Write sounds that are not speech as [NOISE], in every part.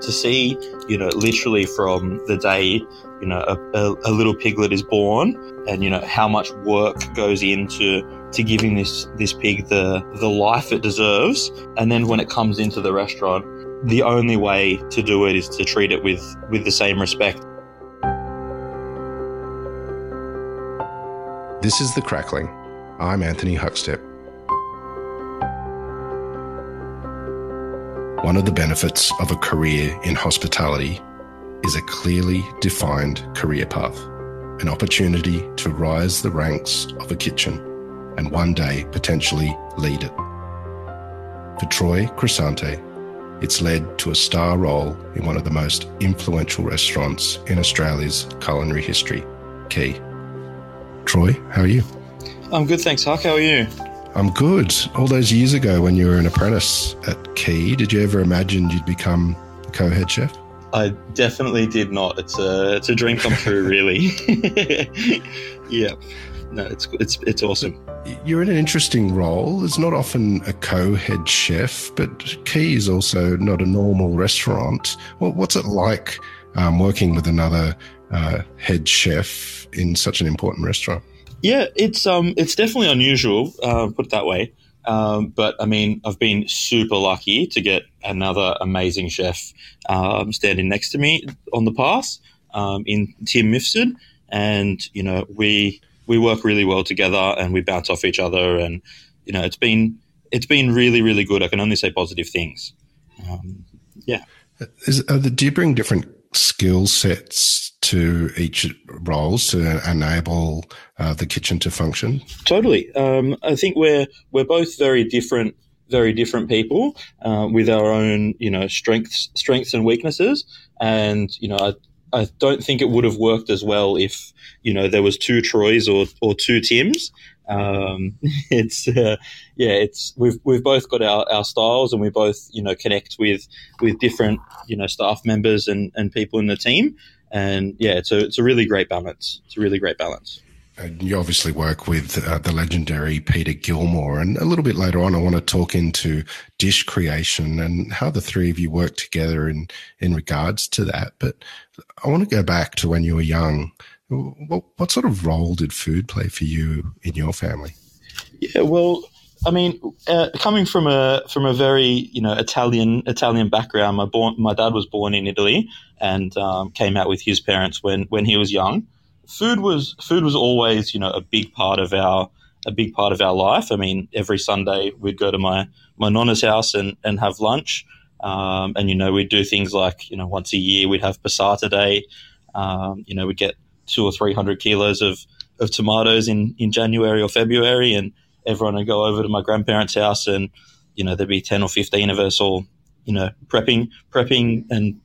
to see, you know, literally from the day, you know, a, a, a little piglet is born and, you know, how much work goes into to giving this, this pig the, the life it deserves. And then when it comes into the restaurant, the only way to do it is to treat it with, with the same respect. This is The Crackling. I'm Anthony Huckstep. One of the benefits of a career in hospitality is a clearly defined career path, an opportunity to rise the ranks of a kitchen and one day potentially lead it. For Troy Crisante, it's led to a star role in one of the most influential restaurants in Australia's culinary history, Quay. Troy, how are you? I'm good, thanks, Huck. How are you? I'm good. All those years ago when you were an apprentice at Quay, did you ever imagine you'd become a co-head chef? I definitely did not. It's a it's a dream come true, really. [LAUGHS] [LAUGHS] yeah, no, it's it's it's awesome. You're in an interesting role. It's not often a co-head chef, but Quay is also not a normal restaurant. Well, what's it like um, working with another uh, head chef in such an important restaurant? Yeah, it's um, it's definitely unusual. Uh, put it that way. Um, but I mean, I've been super lucky to get another amazing chef um, standing next to me on the pass um, in Tim Mifsud, and you know we we work really well together and we bounce off each other, and you know it's been it's been really really good. I can only say positive things. Um, yeah. Is, the, do you bring different skill sets to each roles to enable uh, the kitchen to function? Totally. Um, I think we're we're both very different, very different people uh, with our own you know strengths, strengths and weaknesses, and you know I. I don't think it would have worked as well if you know there was two Troys or, or two Tims. Um, [LAUGHS] it's uh, yeah, it's we've we've both got our, our styles and we both you know connect with with different you know staff members and, and people in the team. And yeah, it's a it's a really great balance. It's a really great balance. And you obviously work with uh, the legendary Peter Gilmore. And a little bit later on, I want to talk into dish creation and how the three of you work together in, in regards to that. But I want to go back to when you were young. What, what sort of role did food play for you in your family? Yeah, well, I mean, uh, coming from a from a very you know Italian Italian background, my born my dad was born in Italy and um, came out with his parents when when he was young. Food was food was always you know a big part of our a big part of our life. I mean, every Sunday we'd go to my my nonna's house and and have lunch, um, and you know we'd do things like you know once a year we'd have passata day. Um, you know we'd get two or three hundred kilos of of tomatoes in in January or February and everyone would go over to my grandparents' house, and you know there'd be ten or fifteen of us all, you know, prepping, prepping, and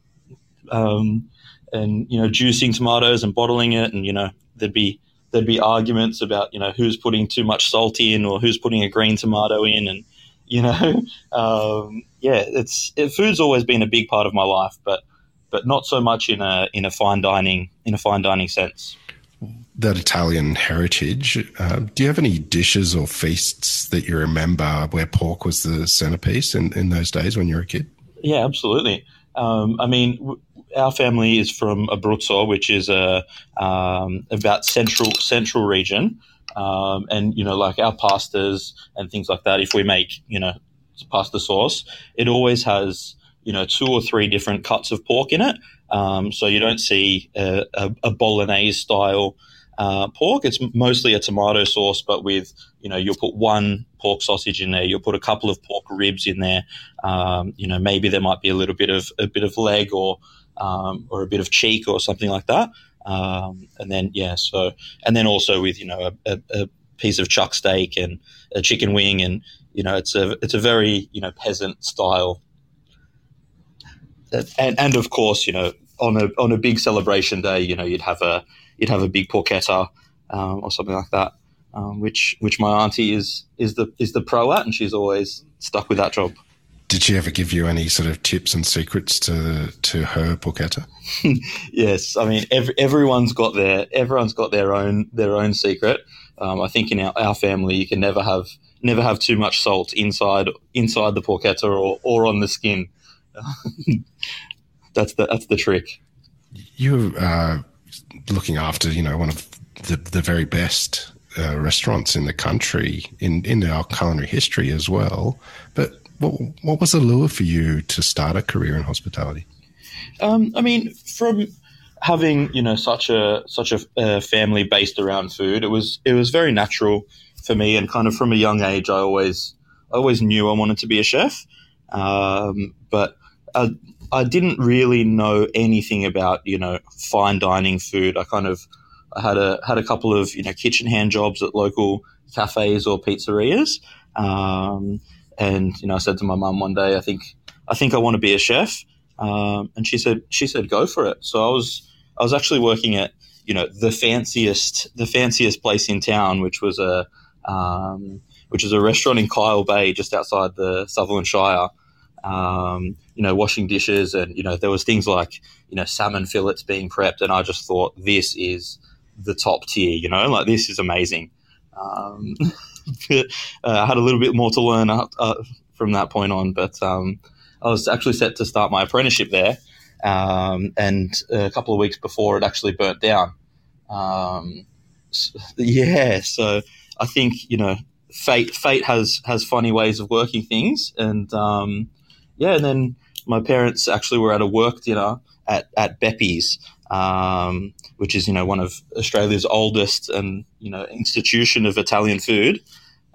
um, and you know juicing tomatoes and bottling it, and you know there'd be there'd be arguments about you know who's putting too much salt in or who's putting a green tomato in, and you know, [LAUGHS] um, yeah, it's it, food's always been a big part of my life, but but not so much in a in a fine dining in a fine dining sense that Italian heritage. Uh, do you have any dishes or feasts that you remember where pork was the centerpiece in, in those days when you were a kid? Yeah, absolutely. Um, I mean, w- our family is from Abruzzo, which is a um, about central central region, um, and you know, like our pastas and things like that. If we make you know pasta sauce, it always has you know two or three different cuts of pork in it. Um, so you don't see a, a, a bolognese style uh, pork. It's mostly a tomato sauce, but with you know you'll put one pork sausage in there. You'll put a couple of pork ribs in there. Um, you know maybe there might be a little bit of a bit of leg or um, or a bit of cheek or something like that. Um, and then yeah, so and then also with you know a, a, a piece of chuck steak and a chicken wing and you know it's a it's a very you know peasant style and and of course you know on a on a big celebration day you know you'd have a you'd have a big porchetta um, or something like that, um, which which my auntie is is the is the pro at, and she's always stuck with that job. Did she ever give you any sort of tips and secrets to to her porchetta? [LAUGHS] yes, I mean every, everyone's got their everyone's got their own their own secret. Um, I think in our, our family you can never have never have too much salt inside inside the porchetta or, or on the skin. [LAUGHS] that's the that's the trick. You are uh, looking after, you know, one of the the very best uh, restaurants in the country in in our culinary history as well. But what what was the lure for you to start a career in hospitality? Um, I mean, from having you know such a such a uh, family based around food, it was it was very natural for me, and kind of from a young age, I always I always knew I wanted to be a chef, um, but I, I didn't really know anything about you know fine dining food. I kind of I had a had a couple of you know kitchen hand jobs at local cafes or pizzerias, um, and you know I said to my mum one day, I think I think I want to be a chef, um, and she said she said go for it. So I was I was actually working at you know the fanciest the fanciest place in town, which was a um, which is a restaurant in Kyle Bay, just outside the Sutherland Shire. Um, you know, washing dishes, and you know there was things like you know salmon fillets being prepped, and I just thought this is the top tier. You know, like this is amazing. Um, [LAUGHS] uh, I had a little bit more to learn uh, from that point on, but um, I was actually set to start my apprenticeship there, um, and a couple of weeks before it actually burnt down. Um, so, [LAUGHS] yeah, so I think you know, fate fate has has funny ways of working things, and um, yeah, and then my parents actually were at a work dinner at at Beppi's, um, which is you know one of Australia's oldest and you know institution of Italian food.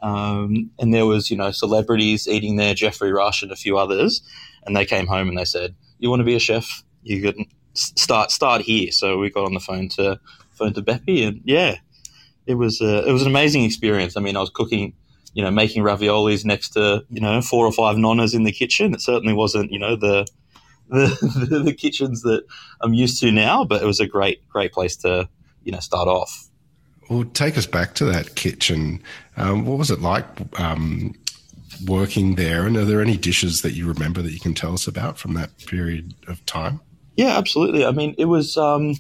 Um, and there was you know celebrities eating there, Geoffrey Rush and a few others, and they came home and they said, "You want to be a chef? You can start start here." So we got on the phone to phone to Beppy, and yeah, it was a, it was an amazing experience. I mean, I was cooking, you know, making raviolis next to you know four or five nonnas in the kitchen. It certainly wasn't you know the the, the, the kitchens that I'm used to now, but it was a great great place to you know start off. Well, take us back to that kitchen. Um, what was it like um, working there? And are there any dishes that you remember that you can tell us about from that period of time? Yeah, absolutely. I mean, it was um,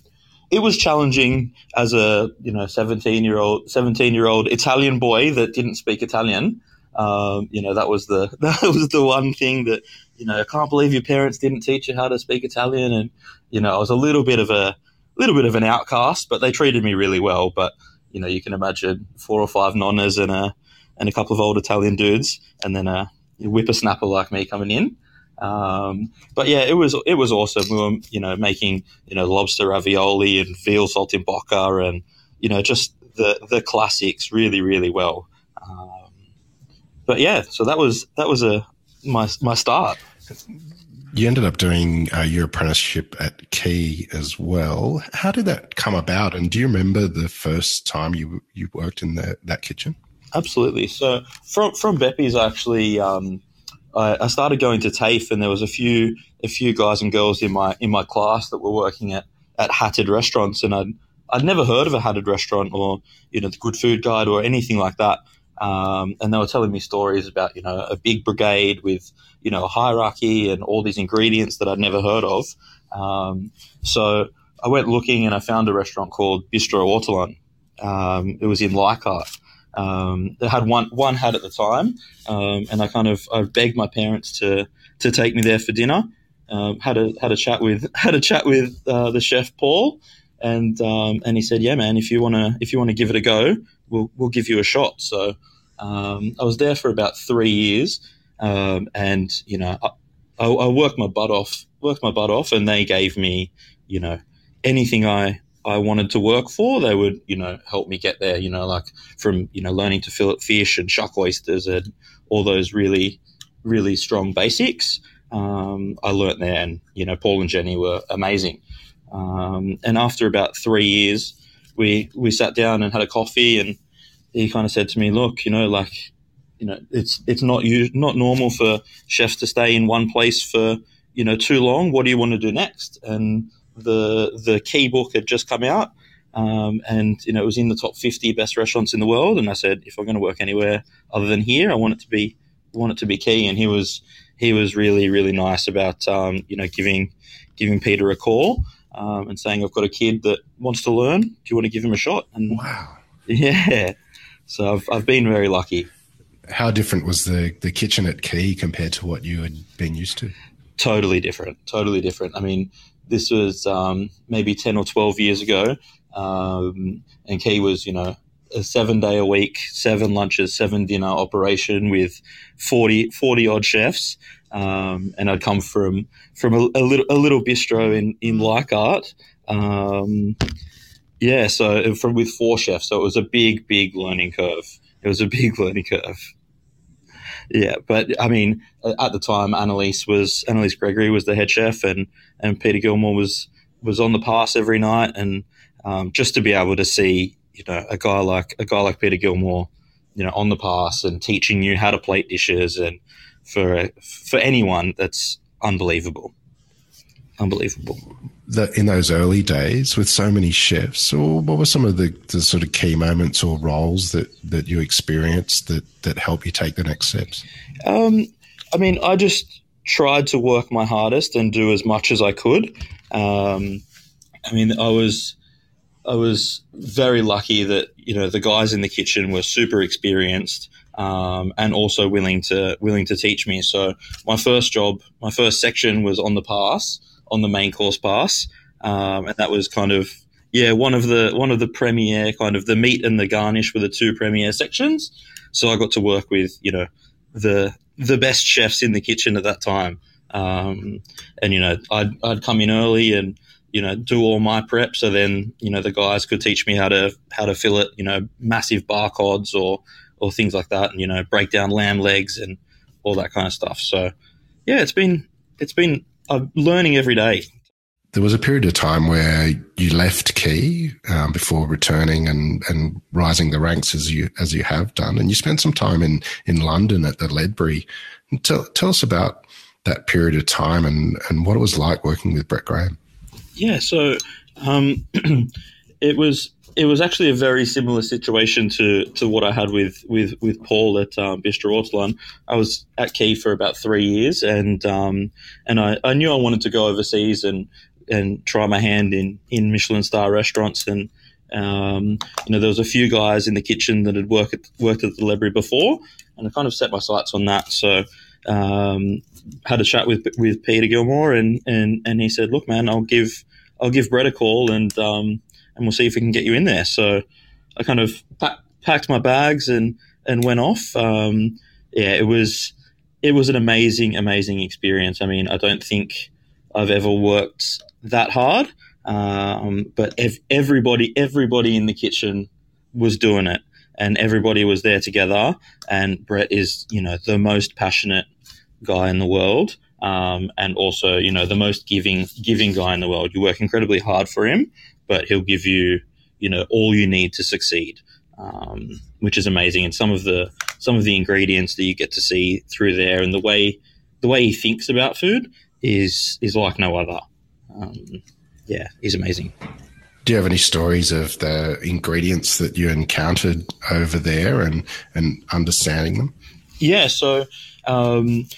it was challenging as a you know seventeen year old seventeen year old Italian boy that didn't speak Italian. Um, you know that was the [LAUGHS] that was the one thing that you know I can't believe your parents didn't teach you how to speak Italian, and you know I was a little bit of a little bit of an outcast, but they treated me really well. But you know you can imagine four or five nonnas and a and a couple of old Italian dudes, and then a whippersnapper like me coming in. Um, but yeah, it was it was awesome. We were you know making you know lobster ravioli and veal saltimbocca and you know just the the classics really really well. Um, but yeah, so that was that was a my my start. You ended up doing uh, your apprenticeship at Quay as well. How did that come about? And do you remember the first time you you worked in the, that kitchen? Absolutely. So from from Beppi's, actually, um, I, I, started going to TAFE, and there was a few a few guys and girls in my in my class that were working at at hatted restaurants, and I'd I'd never heard of a hatted restaurant or you know the Good Food Guide or anything like that. Um, and they were telling me stories about you know a big brigade with you know a hierarchy and all these ingredients that I'd never heard of. Um, so I went looking and I found a restaurant called Bistro Ortolan. Um, it was in Leichhardt um, they had one one had at the time, um, and I kind of I begged my parents to to take me there for dinner. Um, had a had a chat with [LAUGHS] had a chat with uh, the chef Paul, and um, and he said, "Yeah, man, if you wanna if you wanna give it a go, we'll we'll give you a shot." So um, I was there for about three years, um, and you know I, I, I worked my butt off worked my butt off, and they gave me you know anything I I wanted to work for, they would, you know, help me get there, you know, like from, you know, learning to fillet fish and shuck oysters and all those really, really strong basics. Um, I learnt there and, you know, Paul and Jenny were amazing. Um, and after about three years, we, we sat down and had a coffee and he kind of said to me, look, you know, like, you know, it's, it's not you, not normal for chefs to stay in one place for, you know, too long. What do you want to do next? And, the the Quay book had just come out, um, and you know it was in the top 50 best restaurants in the world. And I said, if I'm going to work anywhere other than here, I want it to be want it to be Quay. And he was he was really really nice about um, you know giving giving Peter a call um, and saying, I've got a kid that wants to learn. Do you want to give him a shot? And wow, yeah. So I've I've been very lucky. How different was the the kitchen at Quay compared to what you had been used to? Totally different. Totally different. I mean, this was um, maybe ten or twelve years ago, um, and Quay was you know a seven day a week, seven lunches, seven dinner operation with 40, 40 odd chefs. Um, and I'd come from from a, a, little a little bistro in in Leichhardt. Um, yeah, so from with four chefs, so it was a big, big learning curve. It was a big [LAUGHS] learning curve. Yeah, but I mean, at the time, Analiese was Analiese Gregory was the head chef, and and Peter Gilmore was was on the pass every night, and um, just to be able to see, you know, a guy like a guy like Peter Gilmore, you know, on the pass and teaching you how to plate dishes, and for for anyone, that's unbelievable, unbelievable that in those early days with so many chefs, or what were some of the, the sort of key moments or roles that, that you experienced that, that help you take the next steps? Um, I mean, I just tried to work my hardest and do as much as I could. Um, I mean, I was I was very lucky that you know the guys in the kitchen were super experienced um, and also willing to willing to teach me. So my first job, my first section was on the pass on the main course pass, um, and that was kind of yeah one of the one of the premier kind of the meat and the garnish were the two premier sections. So I got to work with you know the the best chefs in the kitchen at that time, um, and you know I'd I'd come in early and you know do all my prep. So then you know the guys could teach me how to how to fillet you know massive bar cods or or things like that and you know break down lamb legs and all that kind of stuff. So yeah it's been it's been I'm learning every day. There was a period of time where you left Quay um, before returning and, and rising the ranks as you as you have done, and you spent some time in in London at the Ledbury. Tell, tell us about that period of time and, and what it was like working with Brett Graham. Yeah, so um, [CLEARS THROAT] it was it was actually a very similar situation to, to what I had with with, with Paul at um, Bistro Ortolan. I was at Quay for about three years, and um, and I, I knew I wanted to go overseas and and try my hand in in Michelin star restaurants. And um, you know, there was a few guys in the kitchen that had worked at, worked at the Ledbury before, and I kind of set my sights on that. So. Um, had a chat with with Peter Gilmore, and, and, and he said, "Look, man, I'll give I'll give Brett a call, and um, and we'll see if we can get you in there. So I kind of pack, packed my bags and and went off. Um, yeah, it was it was an amazing, amazing experience. I mean, I don't think I've ever worked that hard, um, but if everybody everybody in the kitchen was doing it, and everybody was there together. And Brett is, you know, the most passionate guy in the world. Um, and also, you know, the most giving giving guy in the world. You work incredibly hard for him, but he'll give you, you know, all you need to succeed, um, which is amazing. And some of the some of the ingredients that you get to see through there, and the way the way he thinks about food is is like no other. Um, yeah, he's amazing. Do you have any stories of the ingredients that you encountered over there and and understanding them? Yeah, so um,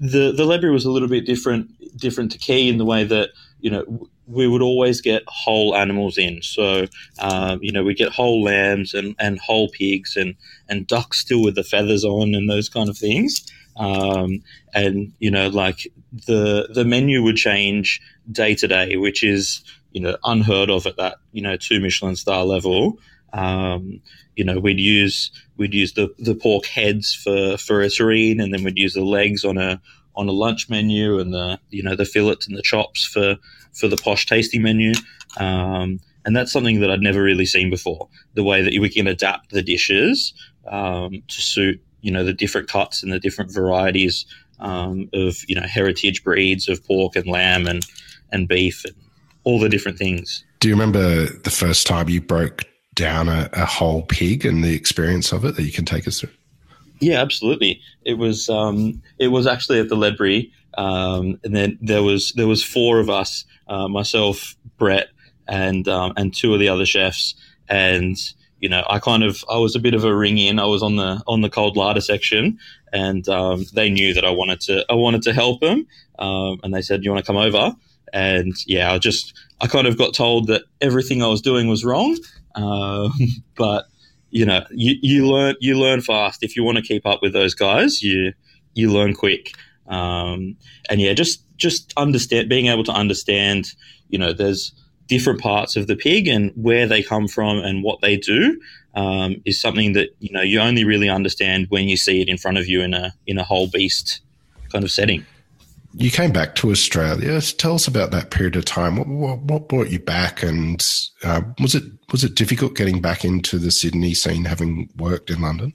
the the Ledbury was a little bit different different to Quay in the way that you know we would always get whole animals in. So, um, you know, we get whole lambs and, and whole pigs and, and ducks still with the feathers on and those kind of things. Um, and, you know, like the, the menu would change day to day, which is, you know, unheard of at that, you know, two Michelin star level. Um, you know, we'd use, we'd use the, the pork heads for, for a terrine and then we'd use the legs on a, on a lunch menu and the, you know, the fillets and the chops for, for the posh tasting menu. Um, and that's something that I'd never really seen before. The way that we can adapt the dishes um, to suit you know the different cuts and the different varieties um, of you know heritage breeds of pork and lamb and and beef and all the different things. Do you remember the first time you broke down a, a whole pig and the experience of it that you can take us through? Yeah, absolutely. It was um, it was actually at the Ledbury, um, and then there was there was four of us, uh, myself, Brett, and um, and two of the other chefs, and you know I kind of I was a bit of a ring in. I was on the on the cold larder section, and um, they knew that I wanted to I wanted to help them, um, and they said, "You want to come over?" And yeah, I just I kind of got told that everything I was doing was wrong, um, [LAUGHS] but you know you, you learn you learn fast if you want to keep up with those guys. You you learn quick. Um, and yeah, just just understand being able to understand, you know, there's different parts of the pig and where they come from and what they do um, is something that you know you only really understand when you see it in front of you in a in a whole beast kind of setting. You came back to Australia. Tell us about that period of time. What, what, what brought you back, and uh, was it was it difficult getting back into the Sydney scene, having worked in London?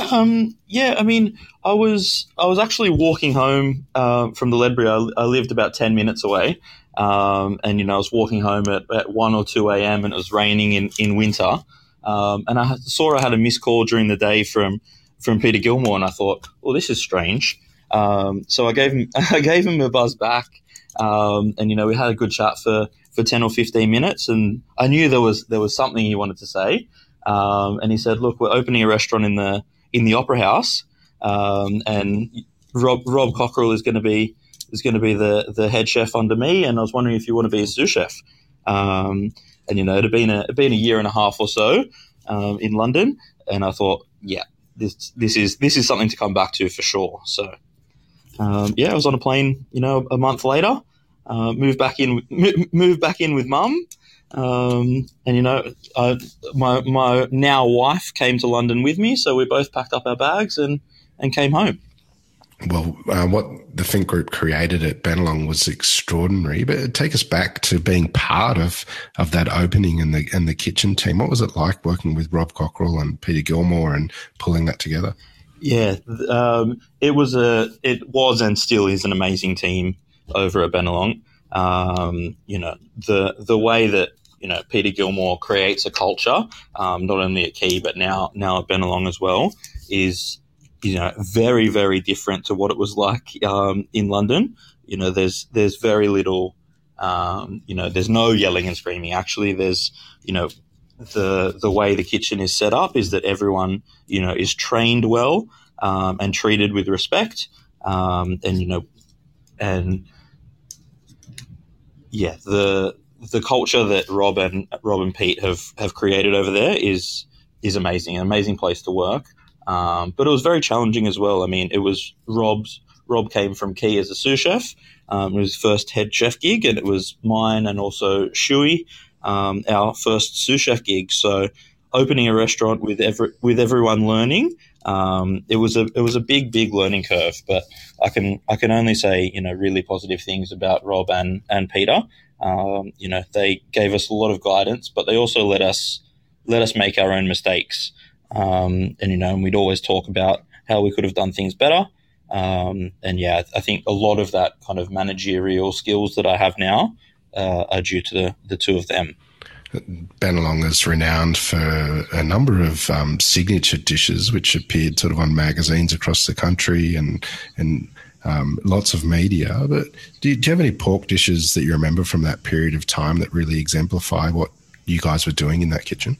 Um, yeah, I mean, I was I was actually walking home uh, from the Ledbury. I, I, lived about ten minutes away, um, and you know I was walking home at, at one or two a.m. and it was raining in in winter, um, and I saw I had a missed call during the day from from Peter Gilmore, and I thought, well, this is strange. Um, so I gave him [LAUGHS] I gave him a buzz back, um, and you know we had a good chat for for ten or fifteen minutes, and I knew there was there was something he wanted to say, um, and he said, look, we're opening a restaurant in the in the Opera House, um, and Rob Rob Cockerill is going to be is going to be the the head chef under me, and I was wondering if you want to be a sous chef. Um, and you know, it had been a been a year and a half or so um, in London, and I thought, yeah, this this is this is something to come back to for sure. So, um, yeah, I was on a plane, you know, a month later, uh, moved back in, moved back in with mum. Um, and you know, I, my my now wife came to London with me, so we both packed up our bags and and came home. Well, uh, what the Fink Group created at Bennelong was extraordinary. But take us back to being part of of that opening and the and the kitchen team. What was it like working with Rob Cockerill and Peter Gilmore and pulling that together? Yeah, um, it was a it was and still is an amazing team over at Bennelong. Um, you know the the way that you know Peter Gilmore creates a culture, um, not only at Quay but now now at Bennelong as well, is you know very very different to what it was like um, in London. You know, there's there's very little. Um, you know, there's no yelling and screaming. Actually, there's you know the the way the kitchen is set up is that everyone you know is trained well um, and treated with respect, um, and you know, and yeah, the the culture that Rob and Rob and Pete have have created over there is is amazing, an amazing place to work. Um, but it was very challenging as well. I mean, it was Rob's. Rob came from Quay as a sous chef. Um, it was his first head chef gig, and it was mine and also Shui, um, our first sous chef gig. So, opening a restaurant with every, with everyone learning, um, it was a it was a big big learning curve. But I can I can only say you know really positive things about Rob and and Peter. Um, you know, they gave us a lot of guidance, but they also let us let us make our own mistakes. Um, and you know, and we'd always talk about how we could have done things better. Um, and yeah, I think a lot of that kind of managerial skills that I have now uh, are due to the, the two of them. Bennelong is renowned for a number of um, signature dishes, which appeared sort of on magazines across the country and and um, lots of media. But do you, do you, have any pork dishes that you remember from that period of time that really exemplify what you guys were doing in that kitchen?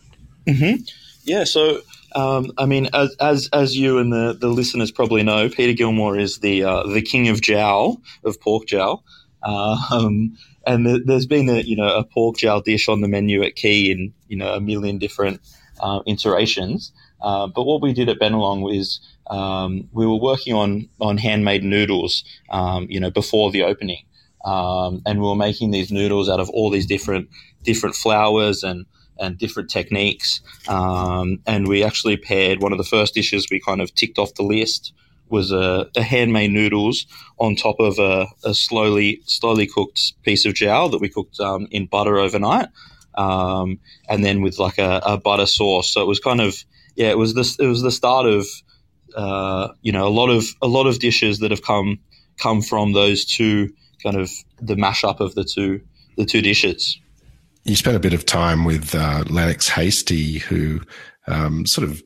Mm-hmm. Yeah, so um, I mean, as, as as you and the, the listeners probably know, Peter Gilmore is the uh, the king of jowl of pork jowl, uh, um, and the, there's been a you know a pork jowl dish on the menu at Quay in you know a million different uh, iterations. Uh, but what we did at Bennelong was um, we were working on on handmade noodles, um, you know, before the opening, um, and we were making these noodles out of all these different different flours and and different techniques. Um, and we actually paired one of the first dishes we kind of ticked off the list was a, a handmade noodles on top of a, a, slowly slowly cooked piece of jowl that we cooked um, in butter overnight, um, and then with like a, a butter sauce. So it was kind of yeah, it was this it was the start of uh, you know, a lot of a lot of dishes that have come come from those two kind of the mashup of the two the two dishes. You spent a bit of time with uh, Lennox Hastie, who um, sort of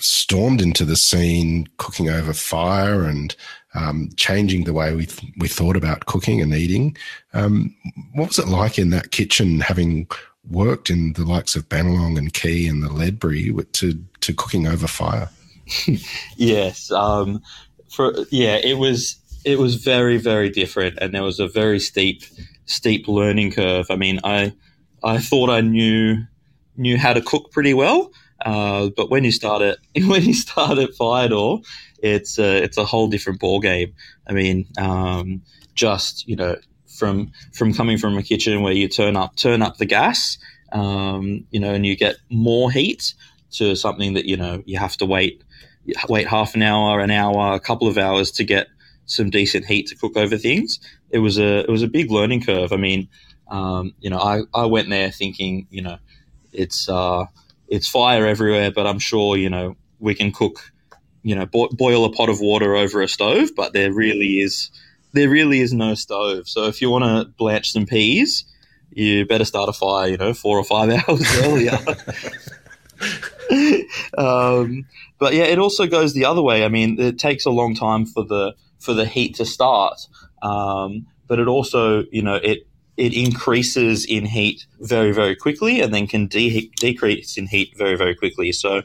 stormed into the scene, cooking over fire and um, changing the way we th- we thought about cooking and eating. Um, what was it like in that kitchen, having worked in the likes of Bennelong and Quay and the Ledbury, to to cooking over fire? [LAUGHS] yes. Um, for yeah, it was it was very very different, and there was a very steep steep learning curve. I mean, I I thought I knew knew how to cook pretty well, uh, but when you start at [LAUGHS] when you start at Firedoor, it's a, it's a whole different ball game. I mean, um, just you know, from from coming from a kitchen where you turn up turn up the gas, um, you know, and you get more heat to something that you know you have to wait wait half an hour, an hour, a couple of hours to get some decent heat to cook over things. It was a it was a big learning curve. I mean, um, you know, I, I went there thinking, you know, it's uh, it's fire everywhere, but I'm sure you know we can cook, you know, bo- boil a pot of water over a stove, but there really is there really is no stove. So if you want to blanch some peas, you better start a fire, you know, four or five [LAUGHS] hours earlier. [LAUGHS] um, but yeah, it also goes the other way. I mean, it takes a long time for the for the heat to start, um, but it also, you know, it it increases in heat very very quickly, and then can de- decrease in heat very very quickly. So,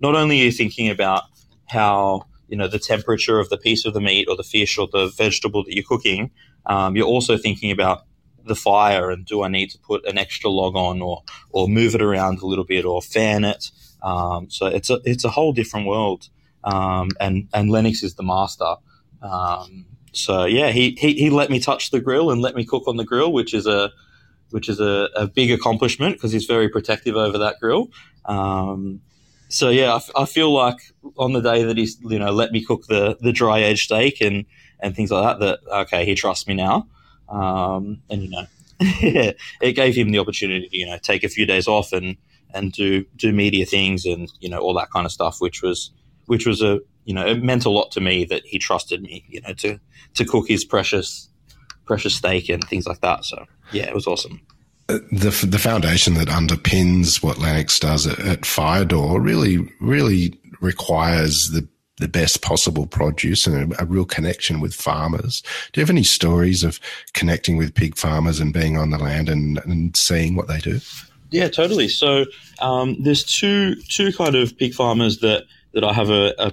not only are you thinking about how you know the temperature of the piece of the meat or the fish or the vegetable that you're cooking, um, you're also thinking about the fire and do I need to put an extra log on or or move it around a little bit or fan it. Um, so it's a it's a whole different world. Um, and and Lennox is the master. Um, so yeah, he, he he let me touch the grill and let me cook on the grill, which is a which is a, a big accomplishment because he's very protective over that grill. Um, so yeah, I, feel like on the day that he's you know let me cook the the dry edge steak and and things like that, that okay, he trusts me now. Um, and you know, [LAUGHS] it gave him the opportunity to you know take a few days off and and do do media things and you know all that kind of stuff, which was which was a you know it meant a lot to me that he trusted me, you know, to to cook his precious precious steak and things like that. So yeah, it was awesome. Uh, the the foundation that underpins what Lennox does at, at Firedoor really really requires the the best possible produce and a, a, real connection with farmers. Do you have any stories of connecting with pig farmers and being on the land and, and seeing what they do? Yeah, totally. So um, there's two two kind of pig farmers that that I have a, a,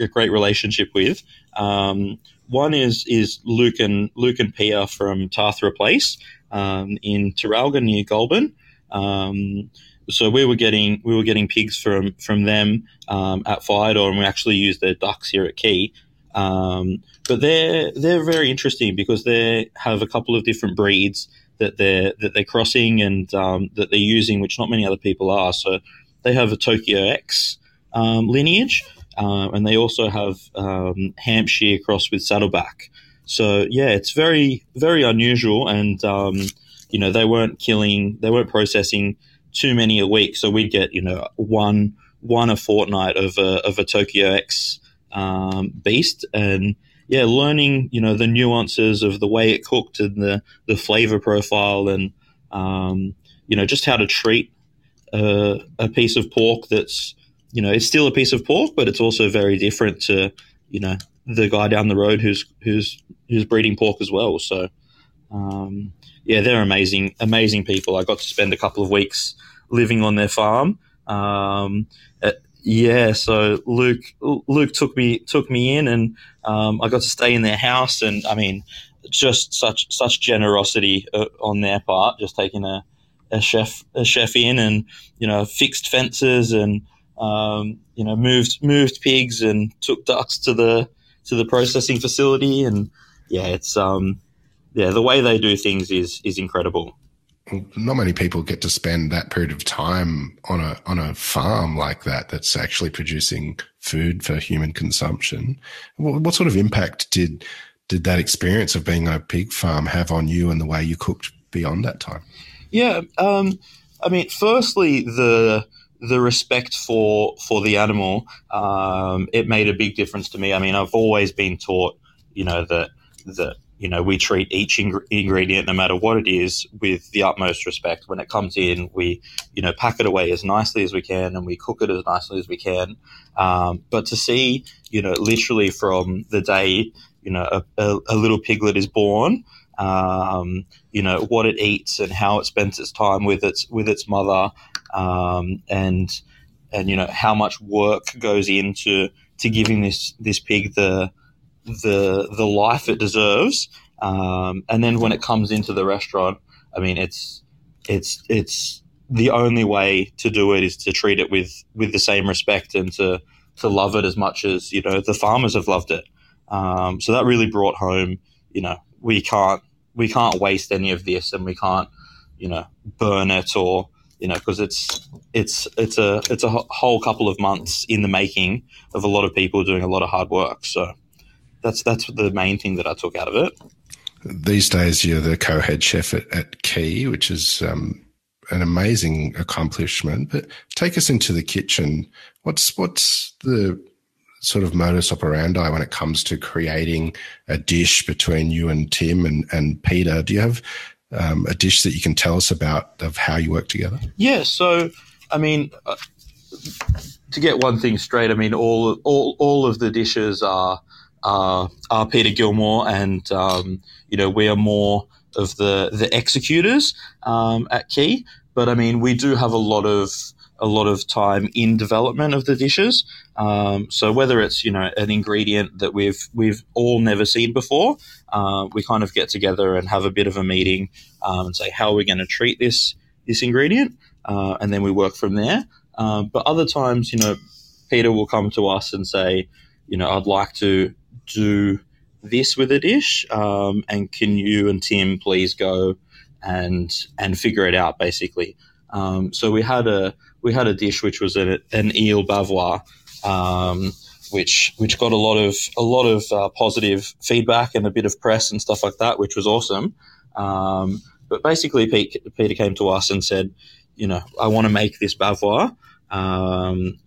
a great relationship with. Um, one is is Luke and Luke and Pia from Tathra Place um, in Taralga near Goulburn. Um, so we were getting we were getting pigs from from them um, at Firedoor, and we actually used their ducks here at Quay. Um, but they're they're very interesting because they have a couple of different breeds that they're that they're crossing and um, that they're using, which not many other people are. So they have a Tokyo X lineage, uh, and they also have um, Hampshire crossed with Saddleback. So yeah, it's very very unusual, and um, you know they weren't killing, they weren't processing too many a week. So we'd get you know one one a fortnight of a of a Tokyo X um, beast, and yeah, learning you know the nuances of the way it cooked and the the flavor profile, and um, you know just how to treat a, a piece of pork that's you know it's still a piece of pork, but it's also very different to you know the guy down the road who's who's who's breeding pork as well. So um, yeah, they're amazing, amazing people. I got to spend a couple of weeks living on their farm. Um, uh, yeah, so Luke Luke took me took me in, and um, I got to stay in their house. And I mean, just such such generosity uh, on their part, just taking a, a chef a chef in, and you know, fixed fences and um, you know moved moved pigs and took ducks to the to the processing facility. And yeah, it's um, yeah, the way they do things is is incredible. Not many people get to spend that period of time on a on a farm like that that's actually producing food for human consumption. What, what sort of impact did did that experience of being a pig farm have on you and the way you cooked beyond that time? Yeah, um, I mean, firstly, the the respect for for the animal um, it made a big difference to me. I mean, I've always been taught, you know, that that you know, we treat each ing- ingredient, no matter what it is, with the utmost respect. When it comes in, we, you know, pack it away as nicely as we can and we cook it as nicely as we can. Um, but to see, you know, literally from the day, you know, a, a, a little piglet is born, um, you know, what it eats and how it spends its time with its, with its mother, um, and, and, you know, how much work goes into, to giving this, this pig the, the the life it deserves. Um, and then when it comes into the restaurant, I mean, it's it's it's the only way to do it is to treat it with with the same respect and to to love it as much as you know the farmers have loved it. Um, so that really brought home, you know, we can't we can't waste any of this, and we can't, you know, burn it or you know because it's it's it's a it's a whole couple of months in the making of a lot of people doing a lot of hard work. So that's that's the main thing that I took out of it. These days, you're the co-head chef at, at Quay, which is um, an amazing accomplishment. But take us into the kitchen. What's what's the sort of modus operandi when it comes to creating a dish between you and Tim and, and Peter? Do you have um, a dish that you can tell us about of how you work together? Yeah. So, I mean, uh, to get one thing straight, I mean, all all all of the dishes are are, are Peter Gilmore, and um, you know we are more of the the executors um, at Quay. But I mean, we do have a lot of a lot of time in development of the dishes. Um, so whether it's you know an ingredient that we've we've all never seen before, uh, we kind of get together and have a bit of a meeting um, and say how are we going to treat this this ingredient, uh, and then we work from there. Uh, but other times, you know, Peter will come to us and say, you know, I'd like to do this with a dish, um, and can you and Tim please go and and figure it out, basically. Um, so we had a we had a dish which was an, an eel bavarois, um, which which got a lot of a lot of uh, positive feedback and a bit of press and stuff like that, which was awesome. Um, but basically, Pete, Peter came to us and said, you know, I want to make this bavarois. Um,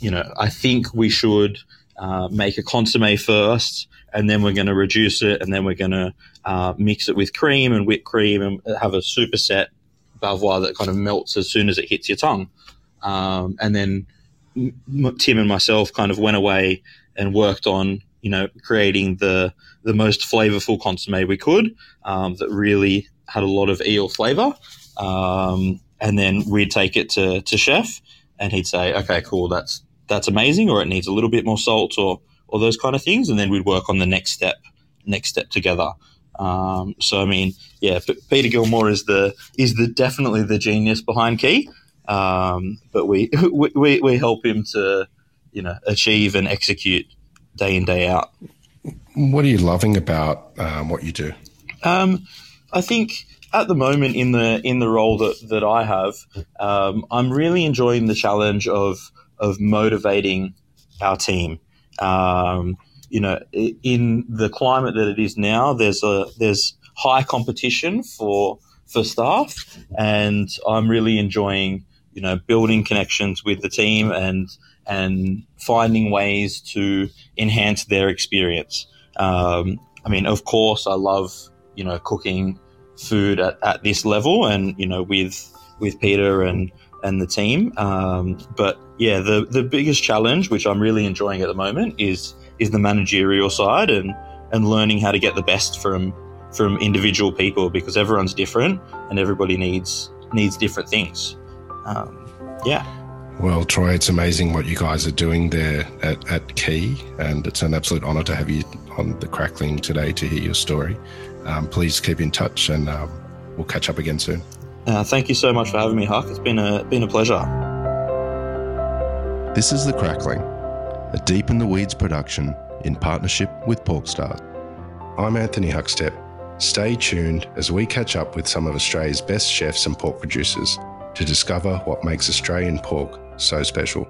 you know, I think we should uh, make a consomme first, and then we're going to reduce it, and then we're going to uh, mix it with cream and whipped cream, and have a superset bavarois that kind of melts as soon as it hits your tongue. Um, and then Tim and myself kind of went away and worked on, you know, creating the the most flavorful consomme we could um, that really had a lot of eel flavor. Um, and then we'd take it to, to chef, and he'd say, "Okay, cool, that's that's amazing," or it needs a little bit more salt, or or those kind of things. And then we'd work on the next step, next step together. Um, so I mean, yeah, Peter Gilmore is the is the definitely the genius behind Quay, um, but [LAUGHS] we, we we help him to you know achieve and execute day in day out. What are you loving about um, what you do? Um, I think at the moment in the in the role that, that I have, um, I'm really enjoying the challenge of of motivating our team. Um, you know, in the climate that it is now, there's a there's high competition for for staff, and I'm really enjoying you know building connections with the team and and finding ways to enhance their experience. Um, I mean, of course, I love you know cooking food at, at this level, and you know with with Peter and and the team. Um, but yeah, the the biggest challenge, which I'm really enjoying at the moment, is is the managerial side and and learning how to get the best from from individual people because everyone's different and everybody needs needs different things. Um, yeah. Well, Troy, it's amazing what you guys are doing there at, at Quay, and it's an absolute honour to have you on the Crackling today to hear your story. Um, please keep in touch, and um, we'll catch up again soon. Uh, thank you so much for having me, Huck. It's been a been a pleasure. This is the Crackling a Deep in the Weeds production in partnership with Porkstars. I'm Anthony Huckstep. Stay tuned as we catch up with some of Australia's best chefs and pork producers to discover what makes Australian pork so special.